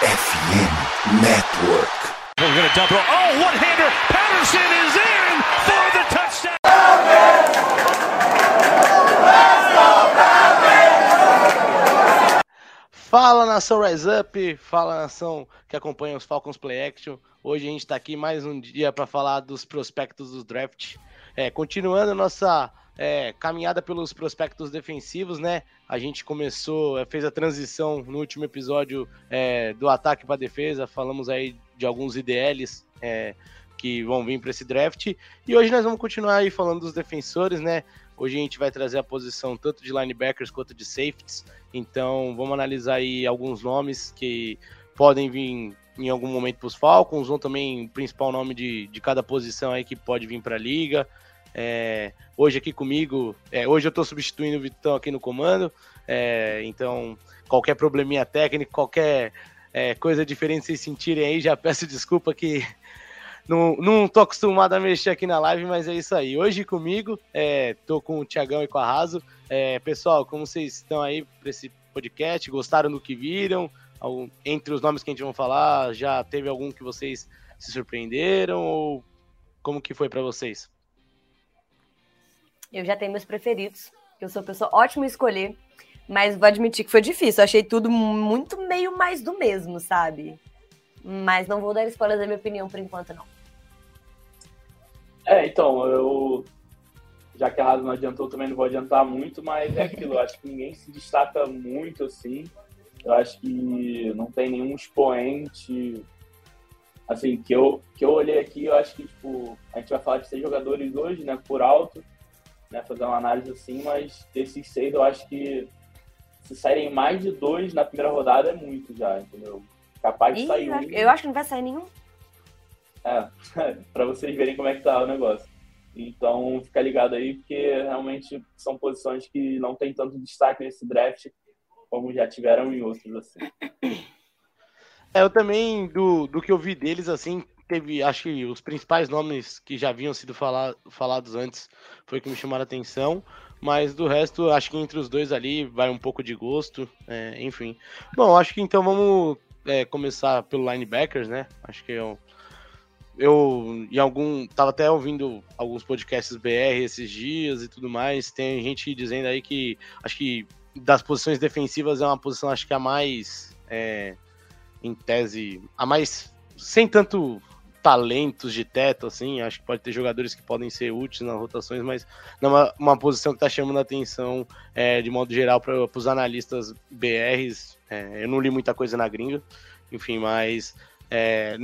FM Network. We're going to double. Oh, one-hander. Patterson is in for the touchdown. Fala nação Rise Up, fala nação que acompanha os Falcons Play Action. Hoje a gente está aqui mais um dia para falar dos prospectos do draft. É, continuando nossa é, caminhada pelos prospectos defensivos, né? A gente começou, é, fez a transição no último episódio é, do ataque para defesa, falamos aí de alguns IDLs é, que vão vir para esse draft. E hoje nós vamos continuar aí falando dos defensores, né? Hoje a gente vai trazer a posição tanto de linebackers quanto de safeties. Então vamos analisar aí alguns nomes que podem vir em algum momento para os Falcons, ou também o principal nome de, de cada posição aí que pode vir para a liga. É, hoje aqui comigo, é, hoje eu estou substituindo o Vitão aqui no comando, é, então qualquer probleminha técnico, qualquer é, coisa diferente vocês sentirem aí, já peço desculpa que não, não acostumado a mexer aqui na live, mas é isso aí. Hoje comigo, é, tô com o Tiagão e com a Raso. É, pessoal, como vocês estão aí para esse podcast? Gostaram do que viram? Algum, entre os nomes que a gente vai falar, já teve algum que vocês se surpreenderam? Ou como que foi para vocês? Eu já tenho meus preferidos. Eu sou pessoa ótima em escolher, mas vou admitir que foi difícil. Eu achei tudo muito meio mais do mesmo, sabe? Mas não vou dar spoiler da minha opinião por enquanto, não. É, então, eu. Já que a Raso não adiantou, também não vou adiantar muito, mas é aquilo. Eu acho que ninguém se destaca muito assim. Eu acho que não tem nenhum expoente. Assim, que eu, que eu olhei aqui, eu acho que, tipo, a gente vai falar de seis jogadores hoje, né, por alto, né, fazer uma análise assim, mas desses seis eu acho que se saírem mais de dois na primeira rodada é muito já, entendeu? Capaz de Ih, sair eu um. acho- eu acho que não vai sair nenhum. É, para vocês verem como é que tá o negócio. Então, fica ligado aí, porque realmente são posições que não tem tanto destaque nesse draft como já tiveram em outros, assim. É, eu também, do, do que eu vi deles, assim, teve, acho que os principais nomes que já haviam sido fala, falados antes foi que me chamaram a atenção, mas do resto, acho que entre os dois ali vai um pouco de gosto, é, enfim. Bom, acho que então vamos é, começar pelo linebackers, né? Acho que eu, eu em algum, tava até ouvindo alguns podcasts BR esses dias e tudo mais, tem gente dizendo aí que, acho que das posições defensivas é uma posição, acho que a mais... É, em tese, a mais sem tanto talentos de teto, assim, acho que pode ter jogadores que podem ser úteis nas rotações, mas não é uma, posição que está chamando a atenção é, de modo geral para os analistas BRs. É, eu não li muita coisa na gringa, enfim, mas é,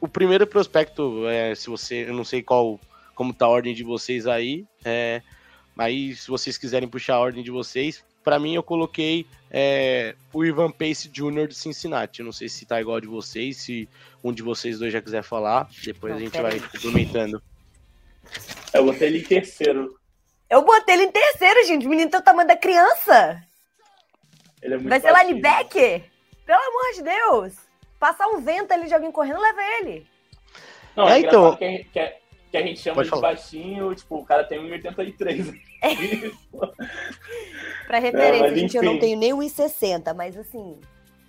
o primeiro prospecto, é, se você, eu não sei qual, como tá a ordem de vocês aí, é, aí se vocês quiserem puxar a ordem de vocês, para mim eu coloquei é, o Ivan Pace Jr. de Cincinnati. Eu não sei se tá igual de vocês, se um de vocês dois já quiser falar, depois Não, a gente vai aí. complementando. Eu botei ele em terceiro. Eu botei ele em terceiro, gente. O menino tem o tamanho da criança. Ele é muito Vai ser baixinho. linebacker? Pelo amor de Deus. Passar um vento ali de alguém correndo, leva ele. Não, É, é, então- que, a gente, que, que a gente chama Pode de falar. baixinho, tipo, o cara tem 1,83. Pra referência, mas gente, eu não tenho nem 1,60, mas assim,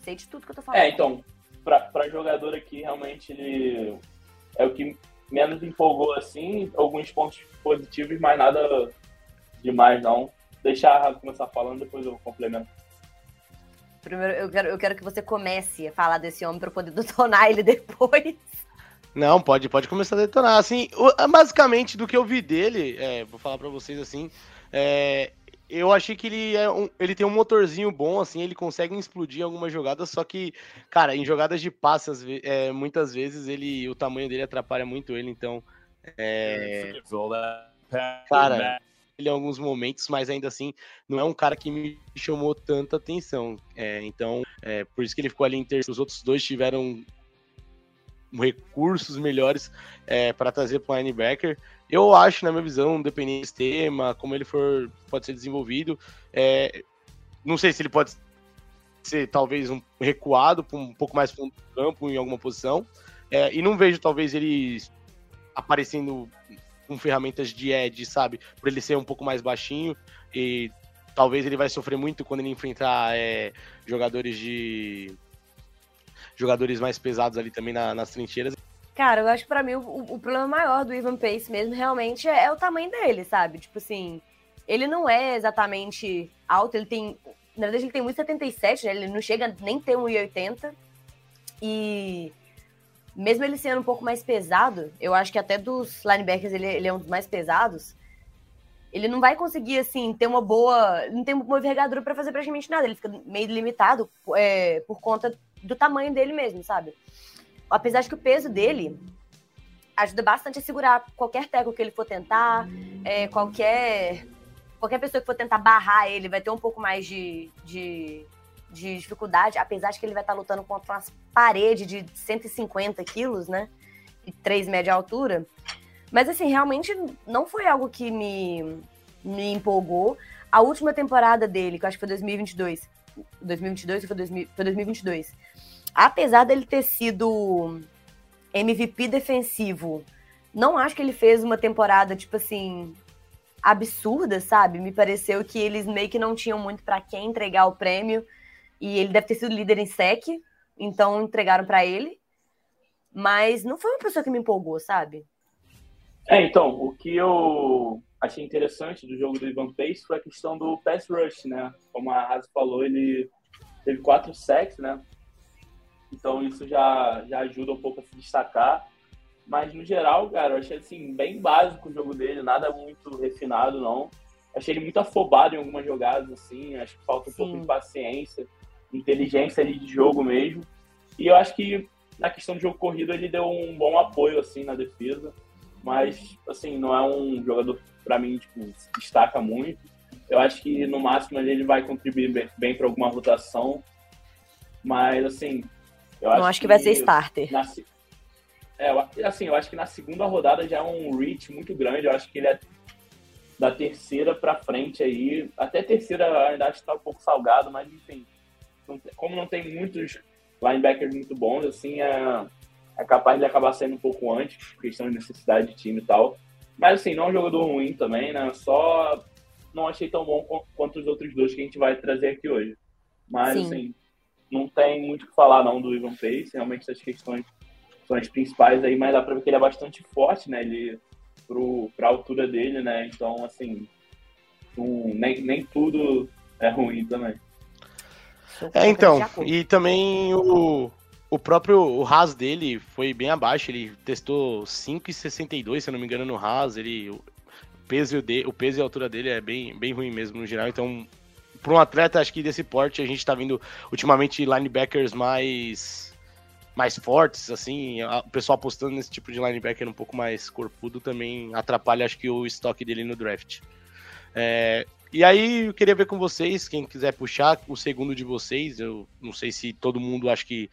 sei de tudo que eu tô falando. É, então, pra, pra jogador aqui, realmente, ele é o que menos empolgou, assim, alguns pontos positivos, mas nada demais, não. Deixar a Rafa começar falando, depois eu complemento. Primeiro, eu quero, eu quero que você comece a falar desse homem pra eu poder detonar ele depois. Não, pode, pode começar a detonar. Assim, basicamente do que eu vi dele, é, vou falar pra vocês assim, é, eu achei que ele, é um- ele tem um motorzinho bom, assim, ele consegue explodir algumas jogadas, só que, cara, em jogadas de ve- é, muitas vezes ele, o tamanho dele atrapalha muito ele, então, é, Cara, ele em alguns momentos, mas ainda assim não é um cara que me chamou tanta atenção. É, então, é, por isso que ele ficou ali em terceiro. Os outros dois tiveram recursos melhores para trazer para o linebacker. Eu acho, na minha visão, dependendo do sistema, como ele for, pode ser desenvolvido, é, não sei se ele pode ser talvez um recuado para um pouco mais fundo do campo em alguma posição. É, e não vejo talvez ele aparecendo com ferramentas de edge, sabe? Por ele ser um pouco mais baixinho e talvez ele vai sofrer muito quando ele enfrentar é, jogadores de jogadores mais pesados ali também na, nas trincheiras. Cara, eu acho que pra mim o, o, problema maior do Ivan Pace mesmo realmente é, é, o tamanho dele, sabe? Tipo assim, ele não é exatamente alto, ele tem. Na verdade, ele tem 1,77, né? Ele não chega nem ter 1,80. E mesmo ele sendo um pouco mais pesado, eu acho que até dos linebackers ele, ele é um dos mais pesados. Ele não vai conseguir, assim, ter uma boa. Não tem uma envergadura para fazer praticamente nada. Ele fica meio limitado é, por conta do tamanho dele mesmo, sabe? Apesar de que o peso dele ajuda bastante a segurar qualquer teco que ele for tentar, é, qualquer qualquer pessoa que for tentar barrar ele vai ter um pouco mais de, de, de dificuldade, apesar de que ele vai estar lutando contra uma parede de 150 quilos, né? E 3 média altura. Mas, assim, realmente não foi algo que me, me empolgou. A última temporada dele, que eu acho que foi 2022. 2022 ou foi, 2000, foi 2022? apesar dele ter sido MVP defensivo, não acho que ele fez uma temporada, tipo assim, absurda, sabe? Me pareceu que eles meio que não tinham muito para quem entregar o prêmio. E ele deve ter sido líder em sec, então entregaram para ele. Mas não foi uma pessoa que me empolgou, sabe? É, então, o que eu achei interessante do jogo do Ivan Pace foi a questão do pass rush, né? Como a Raso falou, ele teve quatro sacks, né? Então isso já, já ajuda um pouco a se destacar. Mas no geral, cara, eu achei assim, bem básico o jogo dele, nada muito refinado, não. Achei ele muito afobado em algumas jogadas, assim, acho que falta um Sim. pouco de paciência, inteligência ali de jogo mesmo. E eu acho que na questão de jogo corrido ele deu um bom apoio, assim, na defesa. Mas, assim, não é um jogador, para mim, tipo, destaca muito. Eu acho que no máximo ele vai contribuir bem, bem para alguma rotação. Mas, assim, eu não acho, acho que, que, vai ser starter. Na, é, assim, eu acho que na segunda rodada já é um reach muito grande. Eu acho que ele é da terceira para frente aí. Até terceira ainda acho que tá um pouco salgado, mas enfim. Não tem, como não tem muitos linebackers muito bons, assim, é, é capaz de acabar saindo um pouco antes, por questão de necessidade de time e tal. Mas assim, não é um jogador ruim também, né? Só não achei tão bom quanto os outros dois que a gente vai trazer aqui hoje. Mas Sim. assim, não tem muito o que falar não do Ivan Pace, realmente essas questões são as principais aí, mas dá pra ver que ele é bastante forte, né? Ele, pro, pra altura dele, né? Então, assim, um, nem, nem tudo é ruim também. É, então, e também o, o próprio o Haas dele foi bem abaixo, ele testou 5,62, se eu não me engano, no Haas, ele, o, peso de, o peso e a altura dele é bem, bem ruim mesmo no geral, então para um atleta, acho que desse porte, a gente está vendo ultimamente linebackers mais mais fortes, assim, o pessoal apostando nesse tipo de linebacker um pouco mais corpudo também atrapalha, acho que, o estoque dele no draft. É, e aí, eu queria ver com vocês, quem quiser puxar o segundo de vocês, eu não sei se todo mundo acho que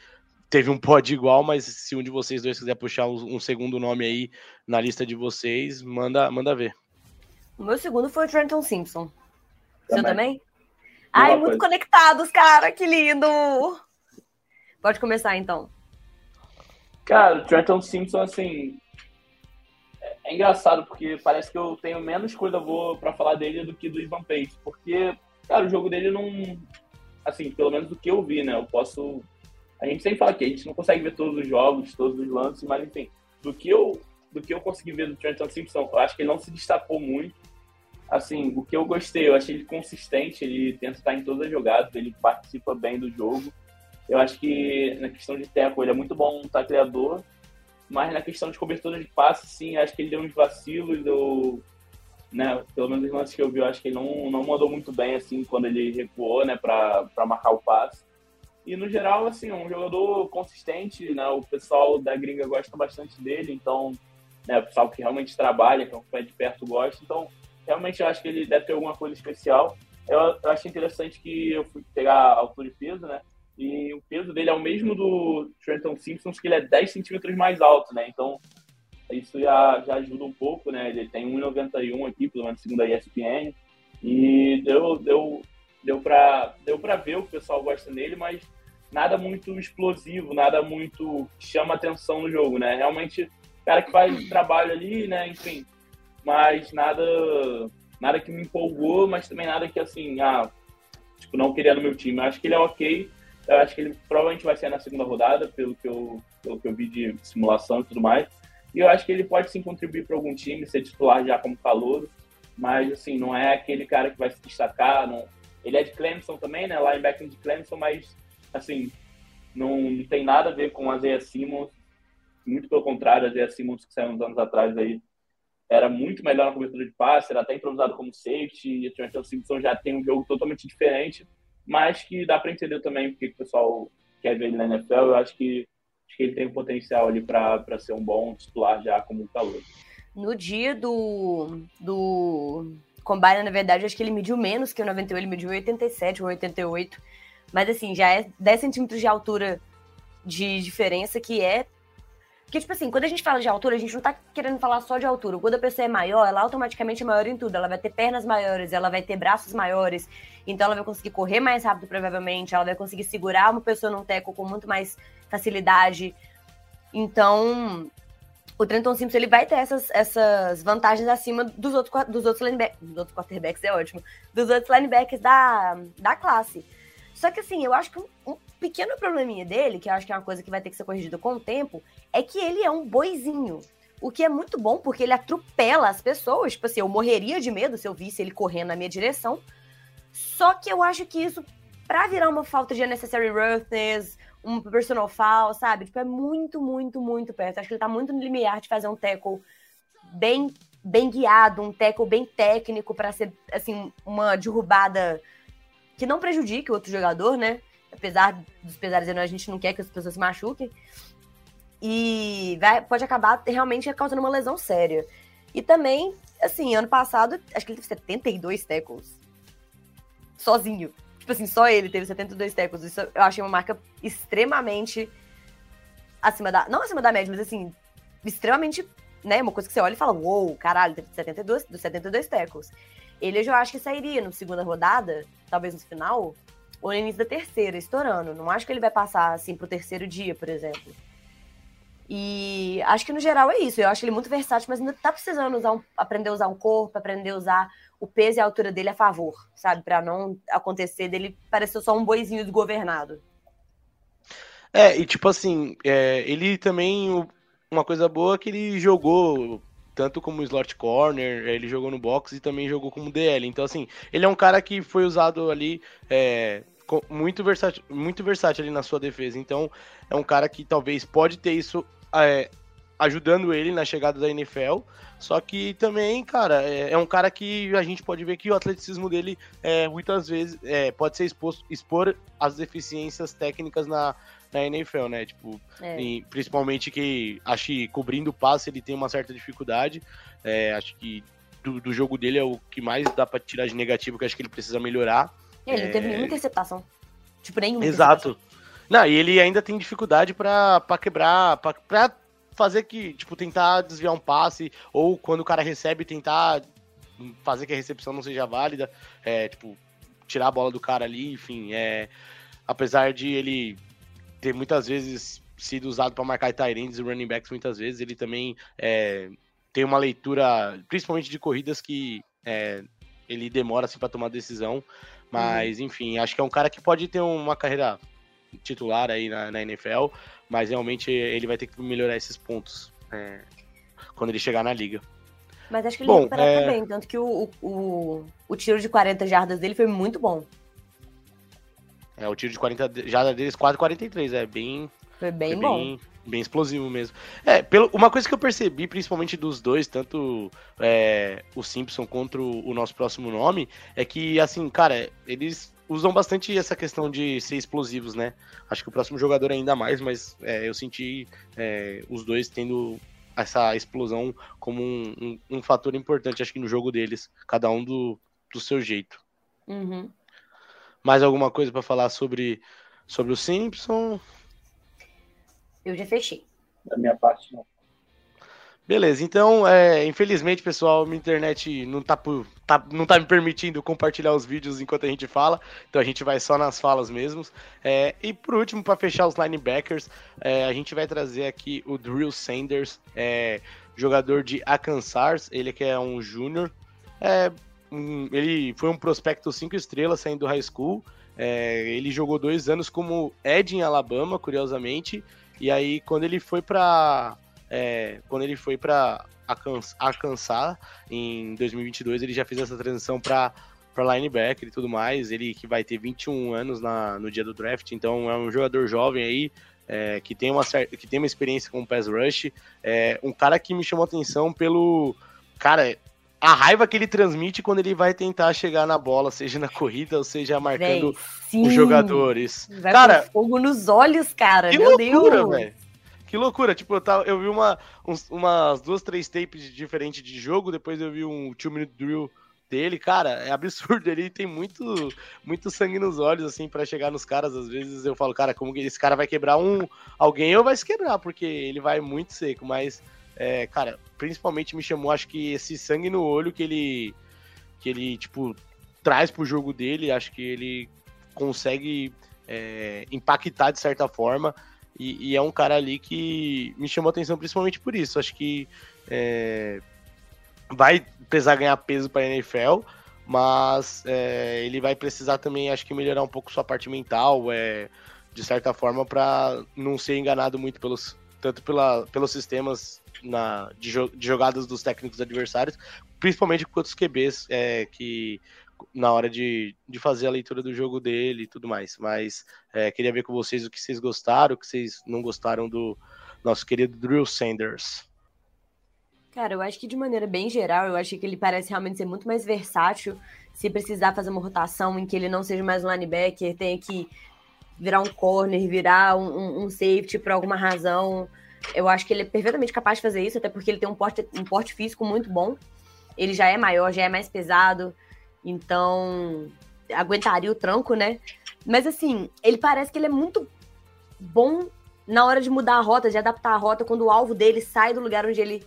teve um pod igual, mas se um de vocês dois quiser puxar um, segundo nome aí na lista de vocês, manda, manda ver. O meu segundo foi o Trenton Simpson. Também. Seu também? Ai, muito coisa. conectados, cara, que lindo! Pode começar então. Cara, o Trenton Simpson, assim. É, é engraçado, porque parece que eu tenho menos coisa boa para falar dele do que do Ivan Pace. Porque, cara, o jogo dele não. Assim, pelo menos do que eu vi, né? Eu posso. A gente sempre fala que a gente não consegue ver todos os jogos, todos os lances, mas enfim, do que eu, do que eu consegui ver do Trenton Simpson, eu acho que ele não se destacou muito assim, o que eu gostei, eu achei ele consistente, ele tenta estar em todas as jogadas, ele participa bem do jogo. Eu acho que na questão de teco ele é muito bom tacleador, mas na questão de cobertura de passe, sim, acho que ele deu uns vacilos, deu, né, pelo menos os lances que eu vi, eu acho que ele não, não mandou muito bem, assim, quando ele recuou, né, para marcar o passe. E no geral, assim, um jogador consistente, né, o pessoal da gringa gosta bastante dele, então, né, o pessoal que realmente trabalha, que acompanha de perto gosta, então realmente eu acho que ele deve ter alguma coisa especial. Eu, eu achei interessante que eu fui pegar a altura e peso, né? E o peso dele é o mesmo do Trenton Simpsons, que ele é 10 centímetros mais alto, né? Então, isso já, já ajuda um pouco, né? Ele tem 1,91 aqui, pelo menos segundo a ESPN. E deu, deu, deu para deu pra ver o que o pessoal gosta nele, mas nada muito explosivo, nada muito que chama atenção no jogo, né? Realmente, cara que faz trabalho ali, né? Enfim, mas nada nada que me empolgou, mas também nada que assim, ah, tipo, não queria no meu time. Eu acho que ele é ok. Eu acho que ele provavelmente vai ser na segunda rodada, pelo que eu, pelo que eu vi de simulação e tudo mais. E eu acho que ele pode sim contribuir para algum time, ser titular já como calor. Mas, assim, não é aquele cara que vai se destacar. Não... Ele é de Clemson também, né? Linebacker de Clemson, mas, assim, não, não tem nada a ver com a Zé Simmons. Muito pelo contrário, a Zé Simmons, que saiu uns anos atrás aí, era muito melhor na cobertura de passe, era até improvisado como safety. E o Trenton Simpson já tem um jogo totalmente diferente, mas que dá para entender também porque o pessoal quer ver ele na NFL. Eu acho que, acho que ele tem um potencial ali para ser um bom titular já como um calor. No dia do, do Combine, na verdade, acho que ele mediu menos que o 91, ele mediu 87 ou 88. Mas assim, já é 10 centímetros de altura de diferença, que é. Porque, tipo assim, quando a gente fala de altura, a gente não tá querendo falar só de altura. Quando a pessoa é maior, ela automaticamente é maior em tudo. Ela vai ter pernas maiores, ela vai ter braços maiores, então ela vai conseguir correr mais rápido, provavelmente, ela vai conseguir segurar uma pessoa num teco com muito mais facilidade. Então, o Trenton Simpson ele vai ter essas, essas vantagens acima dos outros, dos outros linebackers. Dos outros quarterbacks é ótimo. Dos outros linebackers da, da classe. Só que assim, eu acho que um, um, pequeno probleminha dele, que eu acho que é uma coisa que vai ter que ser corrigido com o tempo, é que ele é um boizinho. O que é muito bom, porque ele atropela as pessoas. Tipo assim, eu morreria de medo se eu visse ele correndo na minha direção. Só que eu acho que isso, para virar uma falta de unnecessary roughness, um personal foul, sabe? Tipo, é muito, muito, muito perto. Acho que ele tá muito no limiar de fazer um tackle bem, bem guiado, um tackle bem técnico para ser, assim, uma derrubada que não prejudique o outro jogador, né? Apesar dos pesares, a gente não quer que as pessoas se machuquem. E vai, pode acabar realmente causando uma lesão séria. E também, assim, ano passado, acho que ele teve 72 tackles. Sozinho. Tipo assim, só ele teve 72 tackles. Isso eu achei uma marca extremamente acima da. Não acima da média, mas assim, extremamente. Né, uma coisa que você olha e fala, uou, wow, caralho, teve 72, 72 tackles. Ele eu já acho que sairia na segunda rodada, talvez no final, ou no início da terceira, estourando. Não acho que ele vai passar assim pro terceiro dia, por exemplo. E acho que no geral é isso. Eu acho ele muito versátil, mas ainda tá precisando usar um, aprender a usar um corpo, aprender a usar o peso e a altura dele a favor, sabe? Para não acontecer dele parecer só um boizinho desgovernado. É, e tipo assim, é, ele também. Uma coisa boa é que ele jogou tanto como slot corner, ele jogou no box e também jogou como DL. Então, assim, ele é um cara que foi usado ali é, muito, versátil, muito versátil ali na sua defesa. Então, é um cara que talvez pode ter isso é, ajudando ele na chegada da NFL. Só que também, cara, é, é, um cara que a gente pode ver que o atleticismo dele é, muitas vezes é, pode ser exposto, expor as deficiências técnicas na, na NFL, né? Tipo, é. em, principalmente que acho que cobrindo o passe ele tem uma certa dificuldade. É, acho que do, do, jogo dele é o que mais dá para tirar de negativo, que acho que ele precisa melhorar. Ele não teve nenhuma interceptação. Tipo, nenhuma Exato. Não, e ele ainda tem dificuldade para quebrar, para fazer que, tipo, tentar desviar um passe, ou quando o cara recebe, tentar fazer que a recepção não seja válida, é, tipo, tirar a bola do cara ali, enfim, é, apesar de ele ter muitas vezes sido usado para marcar tight e running backs muitas vezes, ele também é, tem uma leitura, principalmente de corridas que é, ele demora assim para tomar decisão, mas uhum. enfim, acho que é um cara que pode ter uma carreira titular aí na, na NFL, mas realmente ele vai ter que melhorar esses pontos é, quando ele chegar na liga. Mas acho que ele bom, recuperar é... também, tanto que o, o, o tiro de 40 jardas dele foi muito bom. É, o tiro de 40 jardas deles, 4,43, é bem... Foi bem foi bom. Bem, bem explosivo mesmo. É, pelo, uma coisa que eu percebi, principalmente dos dois, tanto é, o Simpson quanto o nosso próximo nome, é que, assim, cara, eles usam bastante essa questão de ser explosivos, né? Acho que o próximo jogador ainda mais, mas é, eu senti é, os dois tendo essa explosão como um, um, um, fator importante, acho que no jogo deles, cada um do, do seu jeito. Uhum. Mais alguma coisa para falar sobre, sobre o Simpson? Eu já fechei. Da minha parte, não. Beleza, então, é, infelizmente, pessoal, minha internet não tá, tá, não tá me permitindo compartilhar os vídeos enquanto a gente fala, então a gente vai só nas falas mesmo. É, e por último, para fechar os linebackers, é, a gente vai trazer aqui o Drill Sanders, é, jogador de Arkansas, ele que é um júnior. Um, ele foi um prospecto 5 estrelas saindo do high school, É, ele jogou dois anos como Ed em Alabama, curiosamente, e aí quando ele foi para é, quando ele foi para Arkansas em 2022, ele já fez essa transição para para linebacker e tudo mais. Ele que vai ter 21 anos na, no dia do draft, então é um jogador jovem aí. É, que, tem uma, que tem uma experiência com o pass rush, é, um cara que me chamou atenção pelo. Cara, a raiva que ele transmite quando ele vai tentar chegar na bola, seja na corrida ou seja marcando os jogadores. Vai cara, fogo nos olhos, cara. Que Meu loucura, velho. Que loucura. Tipo, eu, tava, eu vi uma, uns, umas duas, três tapes diferentes de jogo, depois eu vi um two minute drill dele, cara, é absurdo. Ele tem muito, muito sangue nos olhos, assim, para chegar nos caras. Às vezes eu falo, cara, como que esse cara vai quebrar um alguém ou vai se quebrar, porque ele vai muito seco, mas é, cara, principalmente me chamou, acho que esse sangue no olho que ele, que ele tipo, traz pro jogo dele, acho que ele consegue é, impactar de certa forma. E, e, é um cara ali que me chamou atenção principalmente por isso. Acho que é, vai precisar ganhar peso para a NFL, mas é, ele vai precisar também, acho que melhorar um pouco sua parte mental, é, de certa forma, para não ser enganado muito pelos tanto pela, pelos sistemas na, de, de, jogadas dos técnicos adversários, principalmente com outros QBs é, que na hora de, de fazer a leitura do jogo dele e tudo mais. Mas é, queria ver com vocês o que vocês gostaram, o que vocês não gostaram do nosso querido Drew Sanders. Cara, eu acho que de maneira bem geral, eu acho que ele parece realmente ser muito mais versátil. Se precisar fazer uma rotação em que ele não seja mais um linebacker, tenha que virar um corner, virar um, um, safety por alguma razão. Eu acho que ele é perfeitamente capaz de fazer isso, até porque ele tem um porte, um porte físico muito bom. Ele já é maior, já é mais pesado, então aguentaria o tranco, né? Mas assim, ele parece que ele é muito bom na hora de mudar a rota, de adaptar a rota, quando o alvo dele sai do lugar onde ele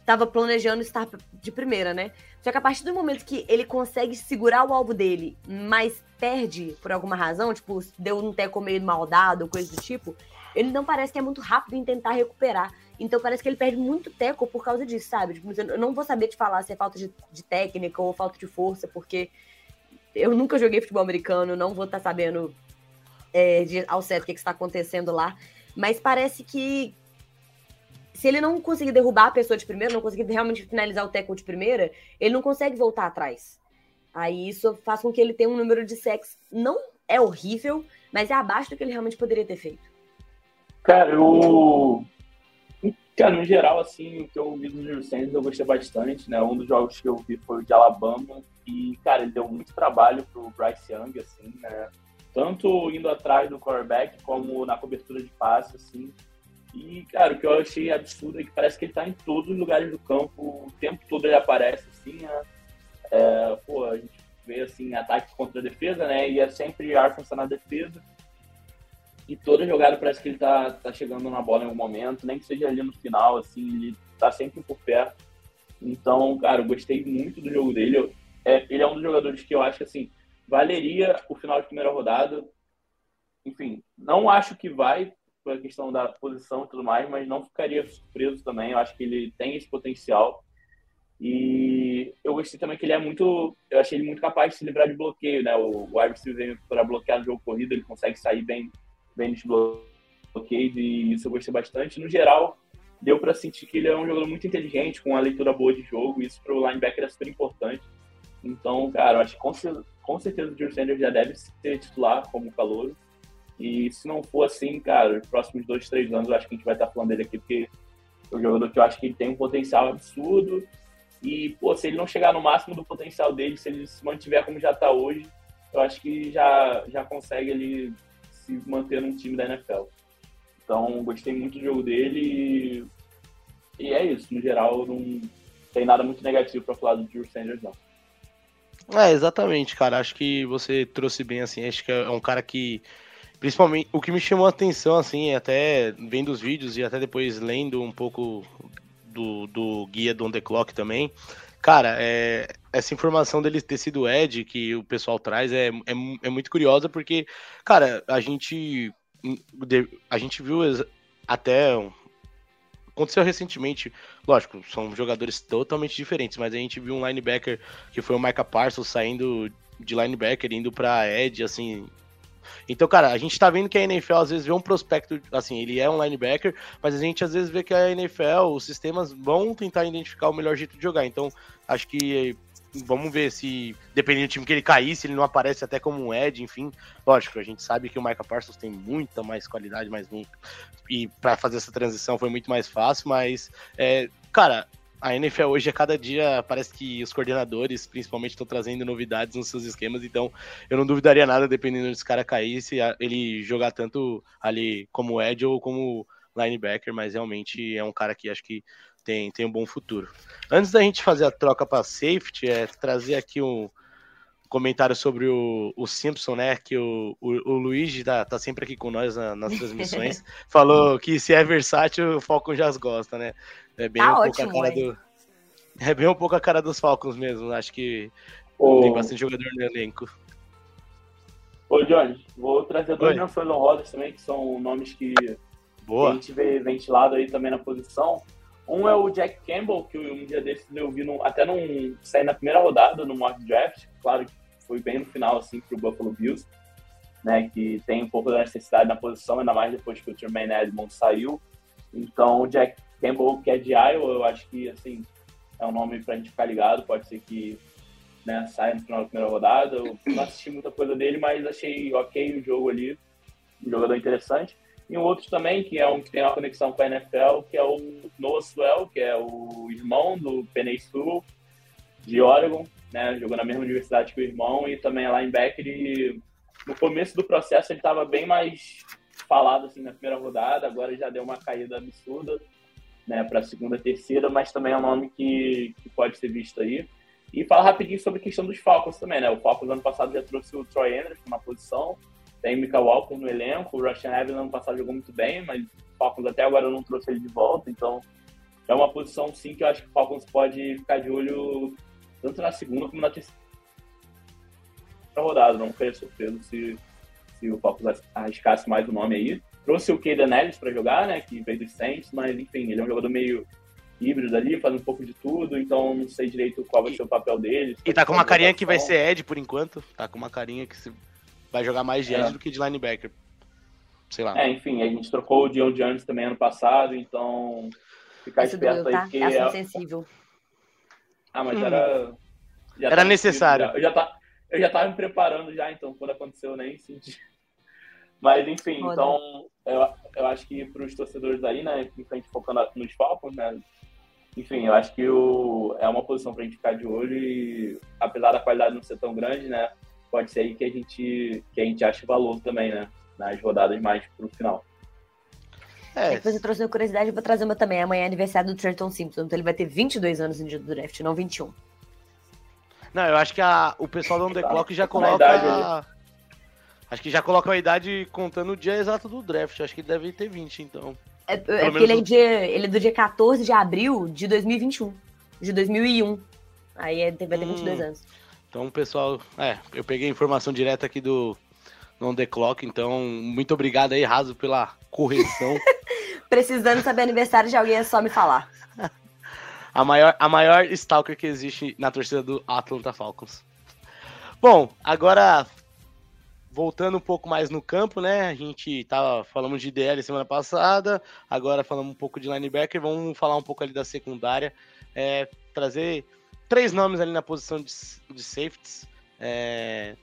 estava planejando estar de primeira, né? Só que a partir do momento que ele consegue segurar o alvo dele, mas perde por alguma razão, tipo, deu um teco meio mal dado, coisa do tipo, ele não parece que é muito rápido em tentar recuperar. Então parece que ele perde muito teco por causa disso, sabe? Tipo, eu não vou saber te falar se é falta de, de técnica ou falta de força, porque eu nunca joguei futebol americano, não vou estar tá sabendo é, de, ao certo o que, está acontecendo lá. Mas parece que se ele não conseguir derrubar a pessoa de primeira, não conseguir realmente finalizar o teco de primeira, ele não consegue voltar atrás. Aí isso faz com que ele tenha um número de sexo não é horrível, mas é abaixo do que ele realmente poderia ter feito. Cara, eu. Cara, no geral, assim, o que eu vi do Drew Sanders eu gostei bastante, né? Um dos jogos que eu vi foi o de Alabama. E, cara, ele deu muito trabalho pro Bryce Young, assim, né? Tanto indo atrás do quarterback, como na cobertura de passe, assim. E, cara, o que eu achei absurdo é que parece que ele tá em todos os lugares do campo, o tempo todo ele aparece, assim, né? É, pô, a gente vê, assim, ataque contra a defesa, né? E é sempre Arkansas na defesa. E toda jogada parece que ele tá, tá chegando na bola em algum momento, nem que seja ali no final, assim, ele tá sempre por perto. Então, cara, eu gostei muito do jogo dele. É, ele é um dos jogadores que eu acho que, assim, valeria o final de primeira rodada. Enfim, não acho que vai, pela questão da posição e tudo mais, mas não ficaria surpreso também. Eu acho que ele tem esse potencial. E eu gostei também que ele é muito. Eu achei ele muito capaz de se livrar de bloqueio, né? O wide receiver para bloquear no jogo corrido, ele consegue sair bem bem nos bloqueios e isso eu gostei bastante. No geral, deu para sentir que ele é um jogador muito inteligente, com uma leitura boa de jogo, e isso para o linebacker é super importante. Então, cara, eu acho que com, com certeza o Drew Sanders já deve ser titular como calor. E se não for assim, cara, os próximos dois, três anos eu acho que a gente vai estar falando dele aqui, porque é um jogador que eu acho que ele tem um potencial absurdo. E, pô, se ele não chegar no máximo do potencial dele, se ele se mantiver como já está hoje, eu acho que já, já consegue ele se manter num time da NFL. Então, gostei muito do jogo dele e, e é isso. No geral, não tem nada muito negativo para falar do Drew Sanders, não. É, exatamente, cara. Acho que você trouxe bem, assim. Acho que é um cara que. Principalmente, o que me chamou a atenção, assim, até vendo os vídeos e até depois lendo um pouco do, do guia do On The Clock também, Cara, é, essa informação dele ter sido Ed que o pessoal traz é, é, é, muito curiosa porque, cara, a gente a gente viu até aconteceu recentemente, lógico, são jogadores totalmente diferentes, mas a gente viu um linebacker que foi o Micah Parsons saindo de linebacker, indo pra Ed, assim. Então, cara, a gente tá vendo que a NFL às vezes vê um prospecto, assim, ele é um linebacker, mas a gente às vezes vê que a NFL, os sistemas vão tentar identificar o melhor jeito de jogar. Então, acho que vamos ver se, dependendo do time que ele cair, se ele não aparece até como um Ed, enfim. Lógico, a gente sabe que o Micah Parsons tem muita mais qualidade, mas não, e para fazer essa transição foi muito mais fácil, mas, é, cara, a NFL hoje, a cada dia, parece que os coordenadores, principalmente, estão trazendo novidades nos seus esquemas, então eu não duvidaria nada, dependendo desse cara cair, se ele jogar tanto ali como Ed ou como linebacker, mas realmente é um cara que acho que tem, tem um bom futuro. Antes da gente fazer a troca para safety, é trazer aqui um comentário sobre o, o Simpson, né? Que o, o, o Luigi tá, tá sempre aqui com nós na, nas transmissões. falou que se é versátil, o Falcon já gosta, né? É bem tá um ótimo, pouco a cara do. É bem um pouco a cara dos Falcons mesmo. Acho que Ô... tem bastante jogador no elenco. Ô, Johnny, vou trazer dois menções honrosas também, que são nomes que, Boa. a gente vê ventilado aí também na posição. Um é o Jack Campbell, que um dia desses eu vi no, até num, sair na primeira rodada no mock draft. Claro que foi bem no final, assim, pro Buffalo Bills, né? Que tem um pouco da necessidade na posição, ainda mais depois que o Jermaine Edmonds saiu. Então, o Jack Campbell, que é de Iowa, eu acho que, assim, é um nome pra gente ficar ligado. Pode ser que né, saia no final da primeira rodada. Eu não assisti muita coisa dele, mas achei ok o jogo ali. Um jogador interessante. E um outro também, que é um que tem uma conexão com a NFL, que é o Noah Swell, que é o irmão do Penny Sewell, de Oregon, né? Jogou na mesma universidade que o irmão e também é linebacker. E no começo do processo ele estava bem mais falado assim na primeira rodada, agora já deu uma caída absurda né, para a segunda, terceira, mas também é um nome que, que pode ser visto aí. E fala rapidinho sobre a questão dos Falcons também, né? O Falcons ano passado já trouxe o Troy Anderson na posição, tem Mika Walker no elenco, o Russian Evans no ano passado jogou muito bem, mas o Falcons até agora não trouxe ele de volta, então é uma posição sim que eu acho que o Falcons pode ficar de olho tanto na segunda como na terceira rodada. Não ficaria surpreso se, se o Falcons arriscasse mais o nome aí. Trouxe o Kaden Ellis para jogar, né, que veio dos Saints, mas enfim, ele é um jogador meio híbrido ali, faz um pouco de tudo, então não sei direito qual vai ser o papel dele. E tá com uma carinha que vai ser Ed por enquanto, tá com uma carinha que se vai jogar mais de edge é. do que de linebacker. Sei lá. É, enfim, a gente trocou o Dion Jones também ano passado, então ficar Esse esperto doeu, aí. Tá? Que é... sensível. Ah, mas hum. era. era necessário. Eu já, tá, eu já tava me preparando já, então quando aconteceu eu nem senti. Mas enfim, Foda. então eu, eu acho que para os torcedores aí, né, que a gente focando nos Falcons, né, enfim, eu acho que o, é uma posição para a gente ficar de olho e apesar da qualidade não ser tão grande, né, pode ser aí que a gente, que a gente ache valor também, né? Nas rodadas mais pro final. É. Depois eu trouxe uma curiosidade, vou trazer uma também. Amanhã é aniversário do Trenton Simpson, então ele vai ter 22 anos no dia do draft, não 21. Não, eu acho que a, o pessoal do On The tá. Clock já coloca... Acho que já coloca a idade contando o dia exato do draft. Acho que ele deve ter 20, então. É, é porque ele é, dia, ele é do dia 14 de abril de 2021. De 2001. Aí é, vai ter hum. 22 anos. Então, pessoal, é, eu peguei a informação direta aqui do On The Clock, então muito obrigado aí, Raso, pela correção. Precisando saber aniversário de alguém, é só me falar. a, maior, a maior stalker que existe na torcida do Atlanta Falcons. Bom, agora voltando um pouco mais no campo, né? A gente tava falando de DL semana passada, agora falamos um pouco de linebacker, vamos falar um pouco ali da secundária, é, trazer três nomes ali na posição de, de safeties. É...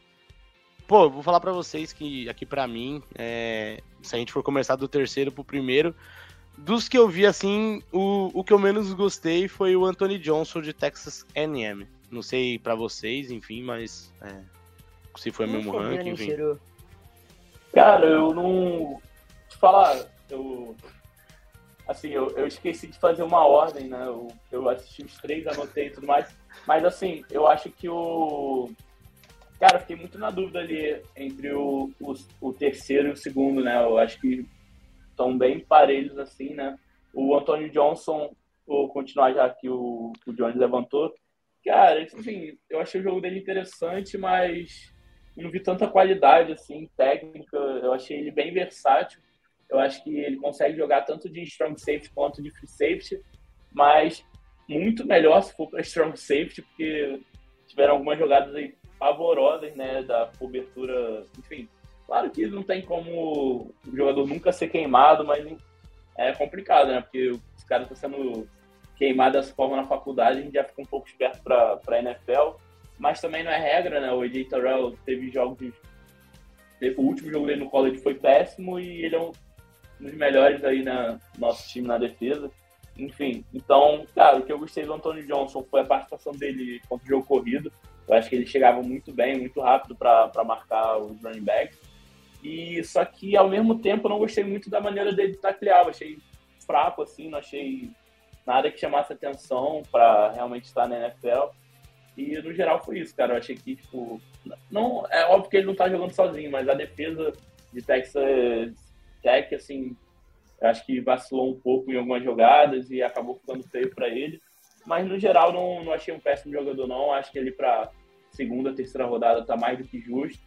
Pô, vou falar para vocês que aqui para mim, é... se a gente for começar do terceiro pro primeiro, dos que eu vi assim, o, o que eu menos gostei foi o Anthony Johnson de Texas A&M. Não sei para vocês, enfim, mas é... se foi o mesmo ranking, enfim. Cara, eu não. Te falar, eu assim, eu, eu esqueci de fazer uma ordem, né? Eu, eu assisti os três, anotei e tudo mais. Mas, assim, eu acho que o. Cara, fiquei muito na dúvida ali entre o, o, o terceiro e o segundo, né? Eu acho que estão bem parelhos, assim, né? O Antônio Johnson, vou continuar já que o, o Jones levantou. Cara, enfim, eu achei o jogo dele interessante, mas não vi tanta qualidade, assim, técnica. Eu achei ele bem versátil. Eu acho que ele consegue jogar tanto de strong safety quanto de free safety, mas muito melhor se for para strong safety, porque tiveram algumas jogadas aí pavorosas, né, da cobertura, enfim. Claro que não tem como o jogador nunca ser queimado, mas é complicado, né, porque os caras estão sendo queimados dessa forma na faculdade, a gente já fica um pouco esperto para a NFL, mas também não é regra, né, o AJ Terrell teve jogos, teve, o último jogo dele no college foi péssimo e ele é um dos melhores aí na nosso time na defesa. Enfim, então, cara, o que eu gostei do Antônio Johnson foi a participação dele contra o jogo corrido. Eu acho que ele chegava muito bem, muito rápido para marcar os running backs. E só que ao mesmo tempo eu não gostei muito da maneira dele taclear, eu achei fraco assim, não achei nada que chamasse atenção para realmente estar na NFL. E no geral foi isso, cara. Eu achei que, tipo, não, é óbvio que ele não tá jogando sozinho, mas a defesa de Texas Tech, assim, acho que vacilou um pouco em algumas jogadas e acabou ficando feio para ele. Mas no geral não, não achei um péssimo jogador, não. Acho que ele para segunda, terceira rodada tá mais do que justo.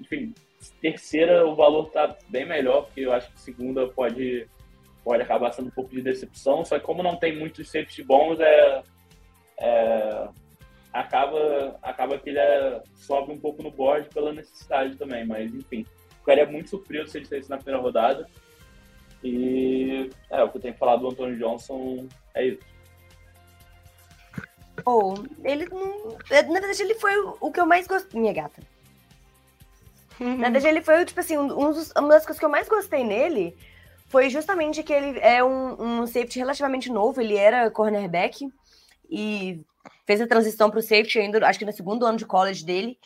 Enfim, terceira o valor tá bem melhor, porque eu acho que segunda pode, pode acabar sendo um pouco de decepção. Só que como não tem muitos safety bons, é, é acaba, acaba que ele é, sobe um pouco no board pela necessidade também. Mas enfim, ficaria muito surpreso se ele saísse na primeira rodada. E é, o que eu tenho que falar do Antônio Johnson é isso. Oh, ele não. É, na verdade, ele foi o que eu mais gostei. Minha gata. Na verdade, ele foi, tipo assim, um dos, uma das coisas que eu mais gostei nele foi justamente que ele é um, um safety relativamente novo. Ele era cornerback e fez a transição para o safety ainda, acho que no segundo ano de college dele.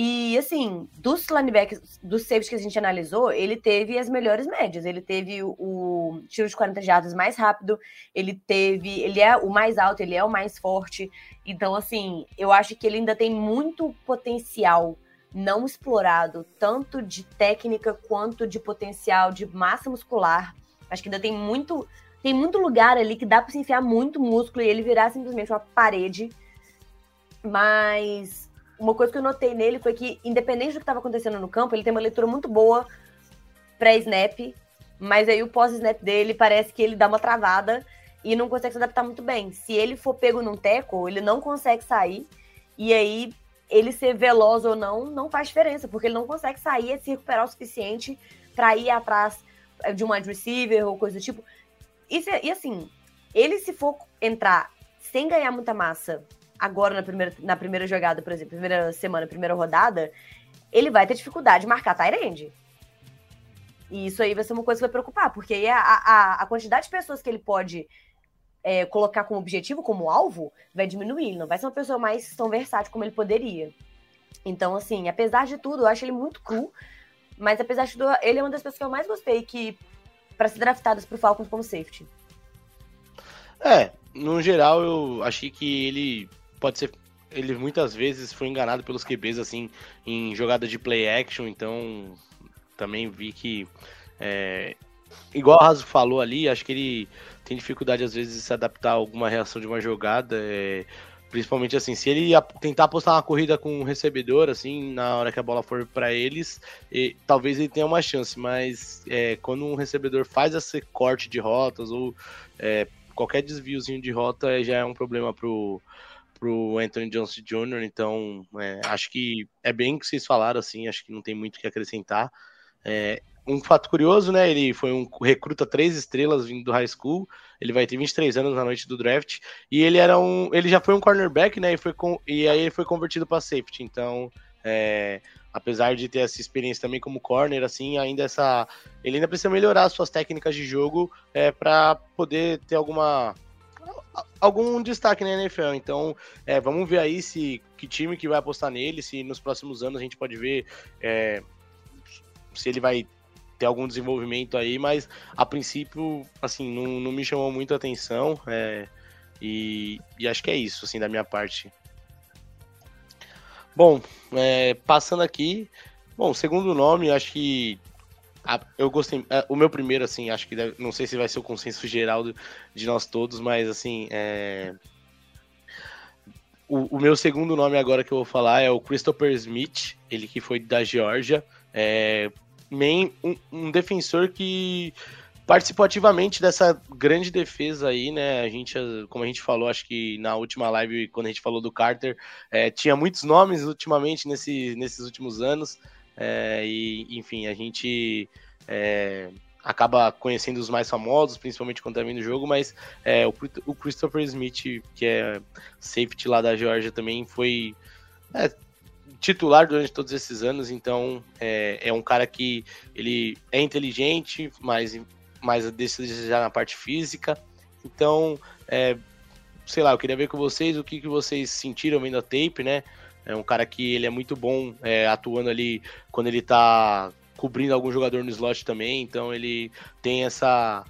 E, assim, dos linebackers, dos safeties que a gente analisou, ele teve as melhores médias. Ele teve o tiro de 40 jardas mais rápido, ele teve. Ele é o mais alto, ele é o mais forte. Então, assim, eu acho que ele ainda tem muito potencial não explorado, tanto de técnica quanto de potencial de massa muscular. Acho que ainda tem muito. Tem muito lugar ali que dá para se enfiar muito músculo e ele virar simplesmente uma parede. Mas uma coisa que eu notei nele foi que, independente do que estava acontecendo no campo, ele tem uma leitura muito boa pré-snap, mas aí o pós-snap dele parece que ele dá uma travada e não consegue se adaptar muito bem. Se ele for pego num teco, ele não consegue sair, e aí ele ser veloz ou não, não faz diferença, porque ele não consegue sair e se recuperar o suficiente para ir atrás de um wide receiver ou coisa do tipo. E, se, e assim, ele se for entrar sem ganhar muita massa agora na primeira, na primeira jogada, por exemplo, primeira semana, primeira rodada, ele vai ter dificuldade de marcar Tyrande. E isso aí vai ser uma coisa que vai preocupar, porque aí a, a, a quantidade de pessoas que ele pode é, colocar como objetivo, como alvo, vai diminuir. Ele não vai ser uma pessoa mais tão versátil como ele poderia. Então, assim, apesar de tudo, eu acho ele muito cru, mas apesar de tudo, ele é uma das pessoas que eu mais gostei que para ser draftadas pro Falcons como safety. É, no geral eu achei que ele pode ser. Ele muitas vezes foi enganado pelos QBs assim em jogada de play action, então também vi que é, igual o Raso falou ali, acho que ele tem dificuldade às vezes de se adaptar a alguma reação de uma jogada, é, principalmente assim, se ele tentar apostar uma corrida com um recebedor assim, na hora que a bola for para eles, e, talvez ele tenha uma chance, mas é, quando um recebedor faz esse corte de rotas ou é, qualquer desviozinho de rota já é um problema pro pro Anthony Johnson Jr., então é, acho que é bem que vocês falaram, assim, acho que não tem muito o que acrescentar. Um fato curioso, né? Ele foi um recruta três estrelas vindo do high school. Ele vai ter 23 anos na noite do draft. E ele era um. Ele já foi um cornerback, né? E, foi com, e aí ele foi convertido para safety. Então, é, apesar de ter essa experiência também como corner, assim, ainda essa. Ele ainda precisa melhorar suas técnicas de jogo é, para poder ter alguma algum destaque na NFL. Então, é, vamos ver aí se que time que vai apostar nele, se nos próximos anos a gente pode ver é, se ele vai ter algum desenvolvimento aí, mas a princípio, assim, não, não me chamou muito atenção. É, e, e, acho que é isso, assim, da minha parte. Bom, é, passando aqui, bom, segundo nome, acho que eu gostei. É, o meu primeiro, assim, acho que deve, não sei se vai ser o consenso geral de nós todos, mas assim. É... O, o, meu segundo nome agora que eu vou falar é o Christopher Smith, ele que foi da Geórgia. É, main, um, um, defensor que participou ativamente dessa grande defesa aí, né? A gente, como a gente falou, acho que na última live, quando a gente falou do Carter, é, tinha muitos nomes ultimamente nesse, nesses últimos anos. É, e, enfim, a gente é, acaba conhecendo os mais famosos, principalmente quando tá vindo o jogo, mas é, o, o, Christopher Smith, que é safety lá da Georgia, também foi é, titular durante todos esses anos, então é, é um cara que ele é inteligente, mas mais decide já na parte física. Então, é, sei lá, eu queria ver com vocês o que, que vocês sentiram vendo a tape, né? É um cara que ele é muito bom é, atuando ali quando ele tá cobrindo algum jogador no slot também, então ele tem essa,